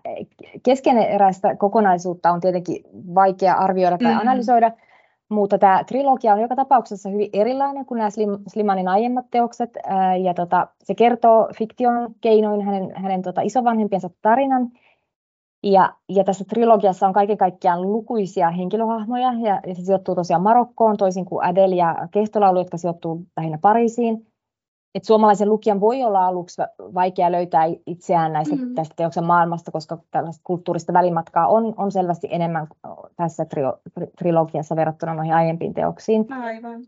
keskeneräistä kokonaisuutta on tietenkin vaikea arvioida tai mm-hmm. analysoida, mutta tämä trilogia on joka tapauksessa hyvin erilainen kuin nämä Slim, Slimanin aiemmat teokset, ää, ja tota, se kertoo fiktion keinoin hänen, hänen tota, isovanhempiensa tarinan, ja, ja tässä trilogiassa on kaiken kaikkiaan lukuisia henkilöhahmoja, ja, ja se sijoittuu tosiaan Marokkoon, toisin kuin Adele ja Kehtolaulu, jotka sijoittuu lähinnä Pariisiin että suomalaisen lukijan voi olla aluksi vaikea löytää itseään näistä, mm. tästä teoksen maailmasta, koska tällaista kulttuurista välimatkaa on, on selvästi enemmän tässä trio, trilogiassa verrattuna noihin aiempiin teoksiin. Aivan.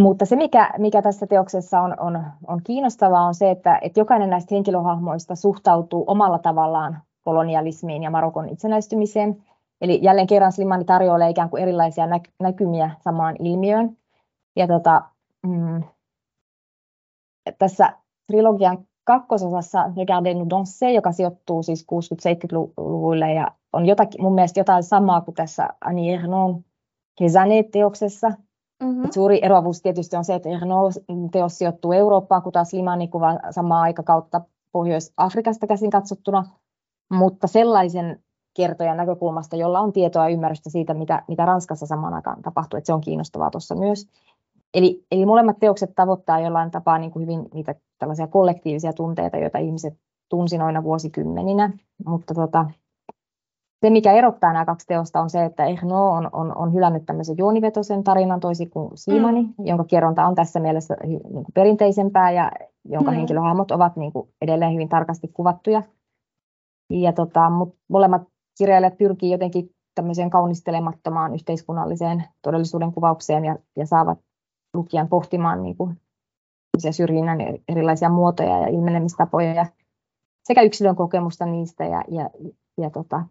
Mutta se, mikä, mikä tässä teoksessa on, on, on kiinnostavaa, on se, että, että jokainen näistä henkilöhahmoista suhtautuu omalla tavallaan kolonialismiin ja Marokon itsenäistymiseen. Eli jälleen kerran Slimani tarjoilee ikään kuin erilaisia näkymiä samaan ilmiöön. Ja tota, mm, tässä trilogian kakkososassa Regarde nous danser, joka sijoittuu siis 60-70-luvulle ja on jotakin, mun mielestä jotain samaa kuin tässä Annie Ernaux Kesanet-teoksessa. Mm-hmm. Suuri eroavuus tietysti on se, että Ernaux-teos sijoittuu Eurooppaan, kun taas Limani kuvaa samaa aikakautta Pohjois-Afrikasta käsin katsottuna, mutta sellaisen kertojan näkökulmasta, jolla on tietoa ja ymmärrystä siitä, mitä, mitä Ranskassa samaan aikaan tapahtuu, että se on kiinnostavaa tuossa myös. Eli, eli molemmat teokset tavoittaa jollain tapaa niin kuin hyvin niitä tällaisia kollektiivisia tunteita, joita ihmiset tunsi noina vuosikymmeninä. Mutta tota, se, mikä erottaa nämä kaksi teosta, on se, että Erno on, on, on hylännyt tämmöisen juonivetoisen tarinan toisin kuin Simani, mm. jonka kerronta on tässä mielessä niin kuin perinteisempää ja jonka mm. henkilöhahmot ovat niin kuin edelleen hyvin tarkasti kuvattuja. Ja tota, mutta molemmat kirjailijat pyrkii jotenkin tämmöiseen kaunistelemattomaan yhteiskunnalliseen todellisuuden kuvaukseen ja, ja saavat lukijan pohtimaan niin kuin syrjinnän erilaisia muotoja ja ilmenemistapoja ja sekä yksilön kokemusta niistä ja, ja, ja, tota,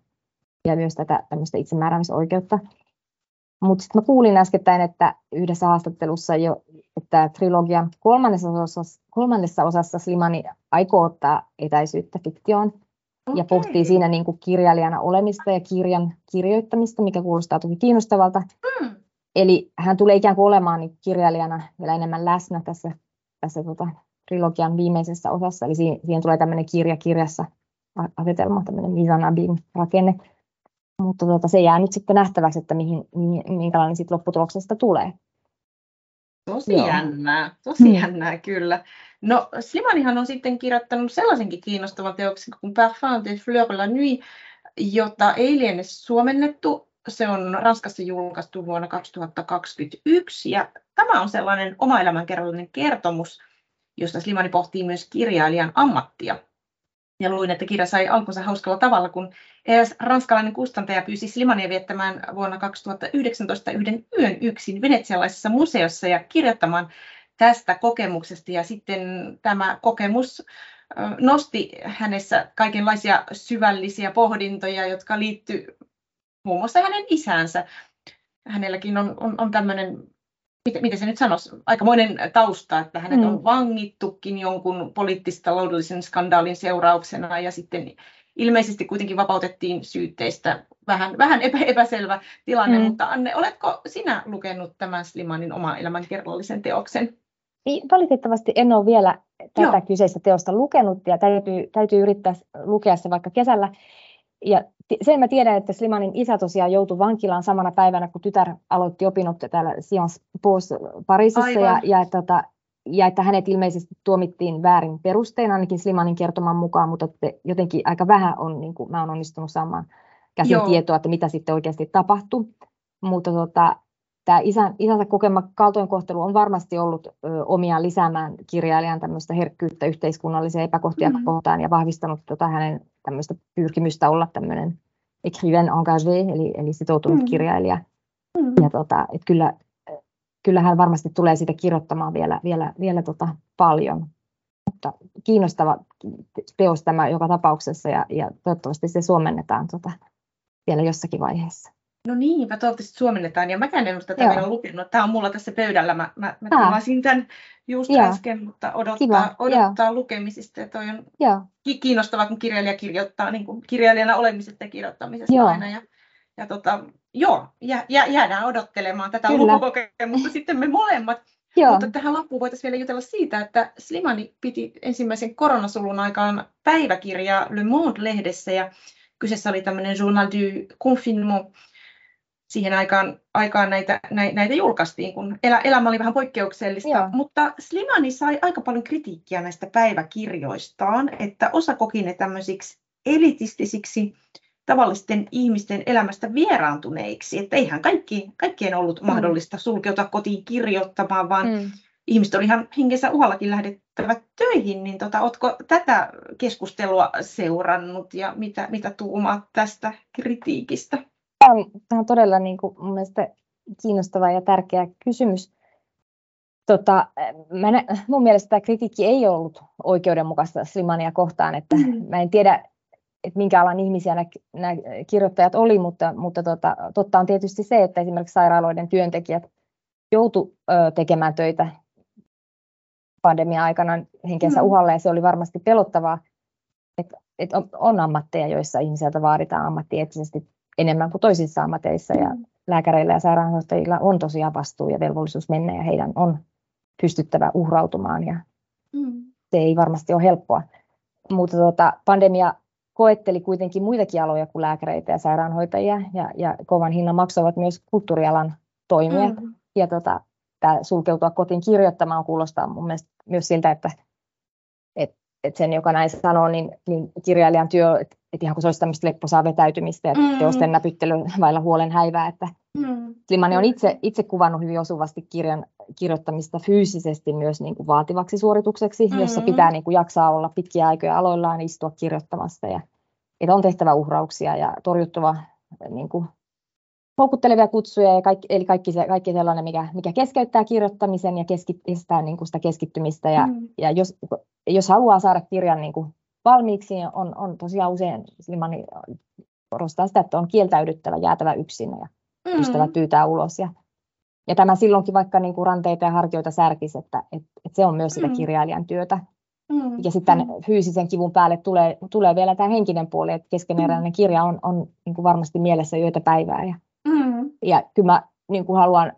ja myös tätä itsemääräämisoikeutta. Mutta sitten mä kuulin äskettäin, että yhdessä haastattelussa jo, että trilogian kolmannessa osassa, kolmannessa osassa Slimani aikoo ottaa etäisyyttä fiktioon okay. ja pohtii siinä niin kuin kirjailijana olemista ja kirjan kirjoittamista, mikä kuulostaa tosi kiinnostavalta. Mm. Eli hän tulee ikään kuin olemaan niin kirjailijana vielä enemmän läsnä tässä, tässä tota, trilogian viimeisessä osassa. Eli siihen, siihen tulee tämmöinen kirja kirjassa asetelma, tämmöinen Mizanabin rakenne. Mutta tota, se jää nyt sitten nähtäväksi, että mihin, minkälainen sit lopputuloksesta tulee. Tosi Joo. jännää, tosi hmm. jännää kyllä. No Slimanihan on sitten kirjoittanut sellaisenkin kiinnostavan teoksen kuin Parfum de Fleur la Nuit, jota ei liene suomennettu se on Ranskassa julkaistu vuonna 2021 ja tämä on sellainen oma elämänkerrallinen kertomus, josta Slimani pohtii myös kirjailijan ammattia. Ja luin, että kirja sai alkunsa hauskalla tavalla, kun eräs ranskalainen kustantaja pyysi Slimania viettämään vuonna 2019 yhden yön yksin venetsialaisessa museossa ja kirjoittamaan tästä kokemuksesta. Ja sitten tämä kokemus nosti hänessä kaikenlaisia syvällisiä pohdintoja, jotka liittyivät muun muassa hänen isänsä. hänelläkin on, on, on tämmöinen, miten, miten se nyt sanoisi, aikamoinen tausta, että hänet mm. on vangittukin jonkun poliittis-taloudellisen skandaalin seurauksena ja sitten ilmeisesti kuitenkin vapautettiin syytteistä. Vähän, vähän epä, epäselvä tilanne, mm. mutta Anne, oletko sinä lukenut tämän Slimanin oma elämän kerrallisen teoksen? Valitettavasti en ole vielä tätä Joo. kyseistä teosta lukenut ja täytyy, täytyy yrittää lukea se vaikka kesällä. Ja sen mä tiedän, että Slimanin isä tosiaan joutui vankilaan samana päivänä, kun tytär aloitti opinnot täällä Sciences Po's Pariisissa ja, ja, tota, ja että hänet ilmeisesti tuomittiin väärin perustein, ainakin Slimanin kertoman mukaan, mutta että jotenkin aika vähän on, niin kuin mä olen onnistunut saamaan käsin Joo. tietoa, että mitä sitten oikeasti tapahtui. Mutta tota, tämä isän, isänsä kokema kaltoinkohtelu on varmasti ollut ö, omiaan lisäämään kirjailijan tämmöistä herkkyyttä yhteiskunnallisia epäkohtia mm-hmm. kohtaan ja vahvistanut tota hänen tämmöistä pyrkimystä olla tämmöinen écrivain engagé, eli, eli sitoutunut mm-hmm. kirjailija. Mm-hmm. Ja tota, et kyllä, kyllä hän varmasti tulee siitä kirjoittamaan vielä, vielä, vielä tota paljon. Mutta kiinnostava teos tämä joka tapauksessa ja, ja toivottavasti se suomennetaan tota, vielä jossakin vaiheessa. No niin, mä toivottavasti suomennetaan. Ja mäkään en ole tätä vielä lukenut. Tämä on mulla tässä pöydällä. Mä, mä, mä tilasin tämän just Joo. äsken, mutta odottaa, Kiva. odottaa lukemisista. Ja toi on Joo. kiinnostavaa, kun kirjailija kirjoittaa niin kuin kirjailijana olemisesta ja kirjoittamisesta Joo. aina. Ja, ja tota, joo, jä, jä, jäädään odottelemaan tätä Kyllä. lukukokemusta sitten me molemmat. Joo. Mutta tähän loppuun voitaisiin vielä jutella siitä, että Slimani piti ensimmäisen koronasulun aikaan päiväkirjaa Le Monde-lehdessä ja kyseessä oli tämmöinen Journal du Confinement, siihen aikaan, aikaan näitä, näitä julkaistiin, kun elä, elämä oli vähän poikkeuksellista. Joo. Mutta Slimani sai aika paljon kritiikkiä näistä päiväkirjoistaan, että osa koki ne tämmöisiksi elitistisiksi tavallisten ihmisten elämästä vieraantuneiksi. Että eihän kaikki, kaikkien ollut mm. mahdollista sulkeutua kotiin kirjoittamaan, vaan mm. ihmiset oli ihan hengessä uhallakin lähdettävä töihin. Niin tota, oletko tätä keskustelua seurannut ja mitä, mitä tuumaat tästä kritiikistä? Tämä on, tämä on todella niin kuin, mun mielestä kiinnostava ja tärkeä kysymys. Tota, mä nä, mun mielestä tämä kritiikki ei ollut oikeudenmukaista Slimania kohtaan, että mm. mä en tiedä, että minkä alan ihmisiä nämä, kirjoittajat oli, mutta, mutta tota, totta on tietysti se, että esimerkiksi sairaaloiden työntekijät joutu ö, tekemään töitä pandemian aikana henkensä mm. uhalle, ja se oli varmasti pelottavaa, että, että on, on ammatteja, joissa ihmiseltä vaaditaan ammattieettisesti enemmän kuin toisissa ammateissa ja mm. lääkäreillä ja sairaanhoitajilla on tosiaan vastuu ja velvollisuus mennä ja heidän on pystyttävä uhrautumaan ja mm. se ei varmasti ole helppoa. Mutta tota, pandemia koetteli kuitenkin muitakin aloja kuin lääkäreitä ja sairaanhoitajia ja, ja kovan hinnan maksavat myös kulttuurialan toimijat. Mm. Ja tota, tämä sulkeutua kotiin kirjoittamaan kuulostaa mun mielestä myös siltä, että että sen, joka näin sanoo, niin, niin kirjailijan työ, että et ihan kuin se olisi tämmöistä lepposaa vetäytymistä ja mm. teosten näpyttely vailla huolen häivää, että mm. Slimani on itse, itse kuvannut hyvin osuvasti kirjan kirjoittamista fyysisesti myös niin kuin vaativaksi suoritukseksi, mm. jossa pitää niin kuin jaksaa olla pitkiä aikoja aloillaan istua kirjoittamassa ja että on tehtävä uhrauksia ja torjuttava niin kuin houkuttelevia kutsuja, ja kaikki, eli kaikki, se, kaikki sellainen, mikä, mikä keskeyttää kirjoittamisen ja keskistää niin kuin sitä keskittymistä. Ja, mm. ja jos, jos haluaa saada kirjan niin kuin valmiiksi, niin on, on tosiaan usein Slimani korostaa sitä, että on kieltäydyttävä, jäätävä yksin ja mm. ystävä pyytää ulos. Ja, ja tämä silloinkin vaikka niin kuin ranteita ja hartioita särkisi, että, että, että se on myös sitä mm. kirjailijan työtä. Mm. Ja sitten mm. fyysisen kivun päälle tulee, tulee vielä tämä henkinen puoli, että keskeneräinen mm. kirja on, on niin kuin varmasti mielessä yötä päivää. Ja, mm. Ja kyllä mä niin kuin haluan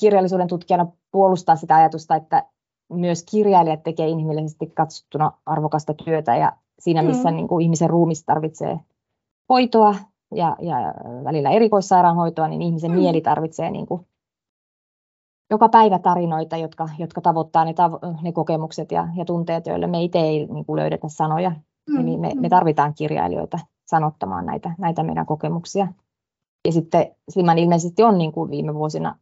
kirjallisuuden tutkijana puolustaa sitä ajatusta, että myös kirjailijat tekee inhimillisesti katsottuna arvokasta työtä ja siinä missä mm. niin kuin ihmisen ruumis tarvitsee hoitoa ja, ja välillä erikoissairaanhoitoa, niin ihmisen mm. mieli tarvitsee niin kuin joka päivä tarinoita, jotka, jotka tavoittaa ne, tavo- ne kokemukset ja, ja tunteet, joille me itse ei niin kuin löydetä sanoja. Mm. Eli me, me mm. tarvitaan kirjailijoita sanottamaan näitä, näitä meidän kokemuksia. Ja sitten Sliman ilmeisesti on niin kuin viime vuosina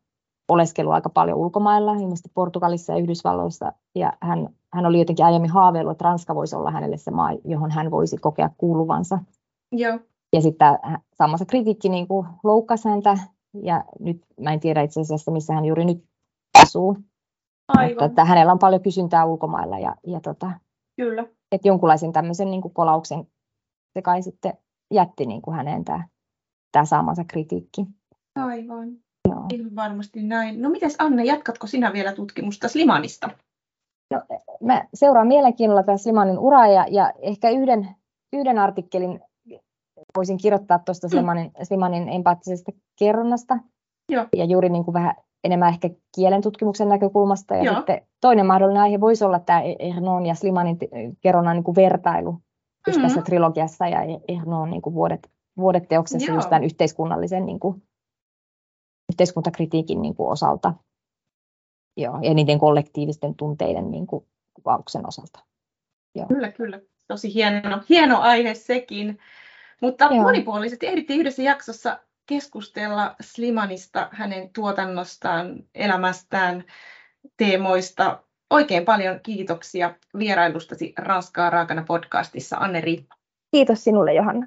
oleskelu aika paljon ulkomailla, ilmeisesti Portugalissa ja Yhdysvalloissa, ja hän, hän oli jotenkin aiemmin haaveillut, että Ranska voisi olla hänelle se maa, johon hän voisi kokea kuuluvansa. Joo. Ja sitten saamansa kritiikki niin kuin loukkasi häntä, ja nyt mä en tiedä itse asiassa, missä hän juuri nyt asuu. Aivan. Mutta että hänellä on paljon kysyntää ulkomailla, ja, ja tota, Kyllä. Että jonkunlaisen tämmöisen niin kuin kolauksen se kai sitten jätti niin kuin häneen tämä, tämä saamansa kritiikki. Aivan. Joo. Ihan varmasti näin. No mites Anne, jatkatko sinä vielä tutkimusta Slimanista? No, mä seuraan mielenkiinnolla tätä Slimanin uraa ja, ja ehkä yhden, yhden artikkelin voisin kirjoittaa tuosta mm. Slimanin, Slimanin empaattisesta kerronnasta. Joo. Ja juuri niin kuin vähän enemmän ehkä kielen tutkimuksen näkökulmasta. Ja Joo. sitten toinen mahdollinen aihe voisi olla tämä Ernon ja Slimanin kerronnan niin kuin vertailu mm-hmm. tässä trilogiassa ja Ernon niin kuin vuodet, vuodeteoksessa Joo. just tämän yhteiskunnallisen niin kuin, yhteiskuntakritiikin niin kuin osalta. Joo, ja niiden kollektiivisten tunteiden niin kuin, kuvauksen osalta. Joo. Kyllä, kyllä. Tosi hieno, hieno aihe sekin. Mutta Joo. monipuolisesti ehdittiin yhdessä jaksossa keskustella Slimanista, hänen tuotannostaan, elämästään, teemoista. Oikein paljon kiitoksia vierailustasi Ranskaa raakana podcastissa, Anne Kiitos sinulle, Johanna.